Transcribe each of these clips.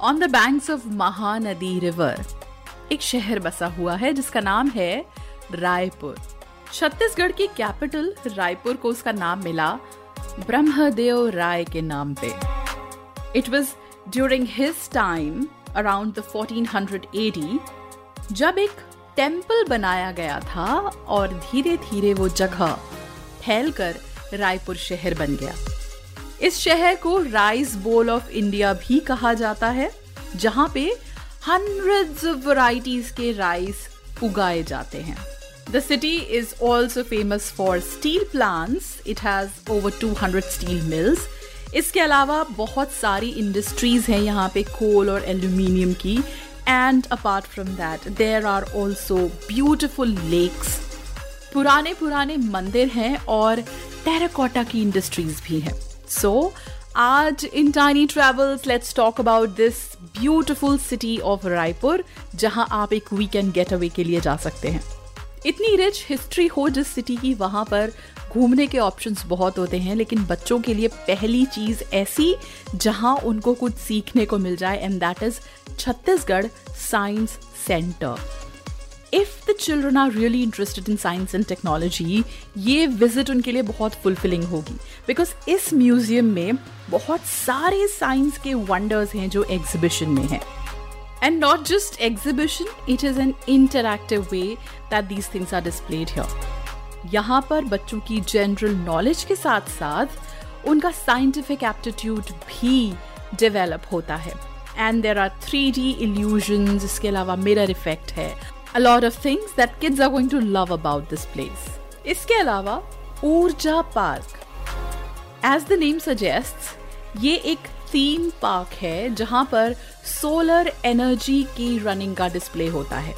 On the banks of Mahanadi river एक शहर बसा हुआ है जिसका नाम है रायपुर। छत्तीसगढ़ की कैपिटल रायपुर को उसका नाम मिला ब्रह्मदेव राय के नाम पे। It was during his time around the 1400 AD जब एक टेंपल बनाया गया था और धीरे धीरे वो जगह फैलकर रायपुर शहर बन गया। इस शहर को राइस बोल ऑफ़ इंडिया भी कहा जाता है, जहाँ पे हंड्रेड्स ऑफ़ वैरायटीज के राइस उगाए जाते हैं। The city is also famous for steel plants it has over 200 steel mills इसके अलावा बहुत सारी इंडस्ट्रीज़ हैं यहाँ पे कोल और एल्यूमिनियम की। And apart from that there are also beautiful lakes पुराने पुराने मंदिर हैं और टेराकोटा की इंडस्ट्रीज़ भी हैं। सो आज in Tiny Travels let's talk about this beautiful city of Raipur जहाँ आप एक वीकेंड गेट अवे के लिए जा सकते हैं। इतनी रिच हिस्ट्री हो जिस सिटी की, वहाँ पर घूमने के ऑप्शंस बहुत होते हैं, लेकिन बच्चों के लिए पहली चीज़ ऐसी, जहाँ उनको कुछ सीखने को मिल जाए and that is Chhattisgarh science centre if the children are really interested in science and technology ये विज़िट उनके लिए बहुत फुलफिलिंग होगी। बिकॉज़ इस म्यूज़ियम में बहुत सारे साइंस के वंडर्स हैं जो एग्जिबिशन में हैं। And not just exhibition, it is an interactive way that these things are displayed here. यहाँ पर बच्चों की जनरल नॉलेज के साथ साथ उनका साइंटिफिक एप्टीट्यूड भी डेवलप होता है। And there are three D illusion इसके अलावा मिरर इफ़ेक्ट है। A lot of things that kids are going to love about this place. इसके अलावा Urja park as the name suggest ये एक थीम पार्क है जहाँ पर सोलर एनर्जी की रनिंग का डिस्प्ले होता है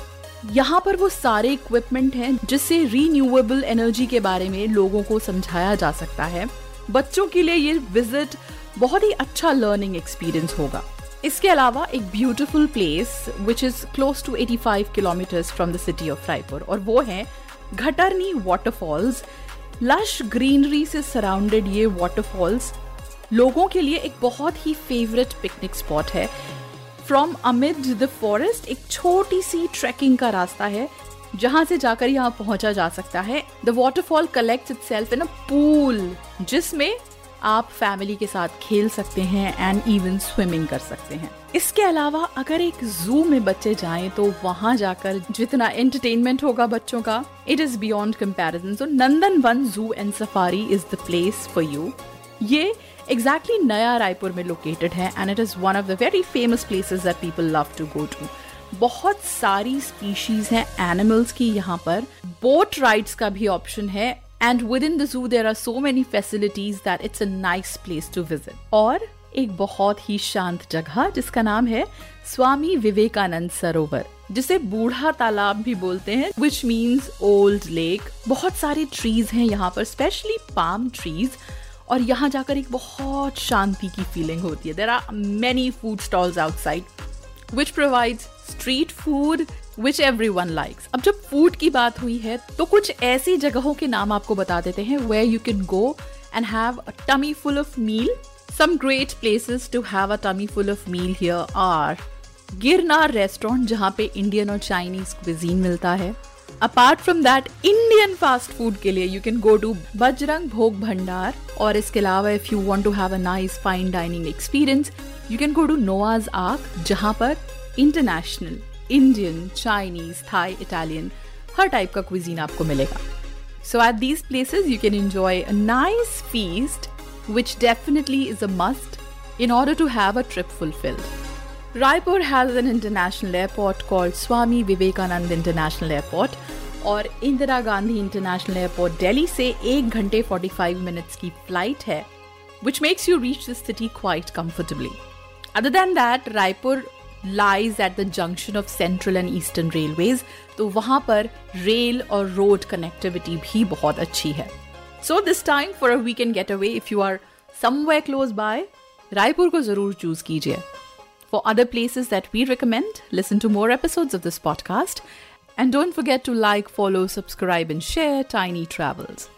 यहाँ पर वो सारे इक्विपमेंट हैं जिससे रीन्यूएबल एनर्जी के बारे में लोगों को समझाया जा सकता है बच्चों के लिए ये विज़िट बहुत ही अच्छा लर्निंग एक्सपीरियंस होगा इसके अलावा एक beautiful place which is close to 85 kilometres from the city of Raipur और वो है घटरनी वाटरफॉल्स लश ग्रीनरी से सराउंडेड ये वाटरफॉल्स लोगों के लिए एक बहुत ही फेवरेट पिकनिक स्पॉट है। फ्रॉम अमिड द फॉरेस्ट एक छोटी सी ट्रैकिंग का रास्ता है, जहाँ से जाकर यहाँ पहुँचा जा सकता है। The waterfall collect itself in a pool जिसमें आप फैमिली के साथ खेल सकते हैं एंड इवन स्विमिंग कर सकते हैं। इसके अलावा अगर एक जू में बच्चे जाएँ तो वहाँ जाकर जितना एंटरटेनमेंट होगा बच्चों का it is beyond comparison so Nandan Van zoo and safari is the place for you ये एग्जैक्टली exactly नया रायपुर में लोकेटेड है and it is one of the very famous places that people love to go to बहुत सारी species हैं animals की यहाँ पर. Boat rides का भी ऑप्शन है and within the zoo there are so many facilities that it's a nice place to visit और एक बहुत ही शांत जगह, जिसका नाम है स्वामी विवेकानंद सरोवर, जिसे बूढ़ा तालाब भी बोलते हैं विच मीन्स ओल्ड लेक बहुत सारी ट्रीज हैं यहाँ पर स्पेशली पाम ट्रीज और यहाँ जाकर एक बहुत शांति की फीलिंग होती है. There are many food stalls outside which provides street food which everyone likes अब जब फ़ूड की बात हुई है तो कुछ ऐसी जगहों के नाम आपको बता देते हैं where you can go and have a tummy full of meal some great places to have a tummy full of meal here are Girnar restaurant जहाँ पे इंडियन और चाइनीज़ क्विजीन मिलता है. Apart from that Indian fast food के लिए you can go to Bajrang Bhog Bhandar और इसके अलावा if you want to have a nice fine dining experience you can go to Noah's ark जहाँ पर international Indian Chinese Thai Italian हर type का cuisine आपको मिलेगा so at these places you can enjoy a nice feast which definitely is a must in order to have a trip fulfilled. Raipur has an international airport called Swami Vivekanand International Airport और Indira Gandhi international airport Delhi से एक घंटे 45 minutes की flight है which makes you reach this city quite comfortably other than that Raipur lies at the junction of central and eastern railways तो वहाँ पर rail और रोड कनेक्टिविटी भी बहुत अच्छी है so this time for a weekend getaway if you are somewhere close by Raipur को ज़रूर चूज़ कीजिए For other places that we recommend, listen to more episodes of this podcast. And don't forget to like, follow, subscribe, and share Tiny Travels.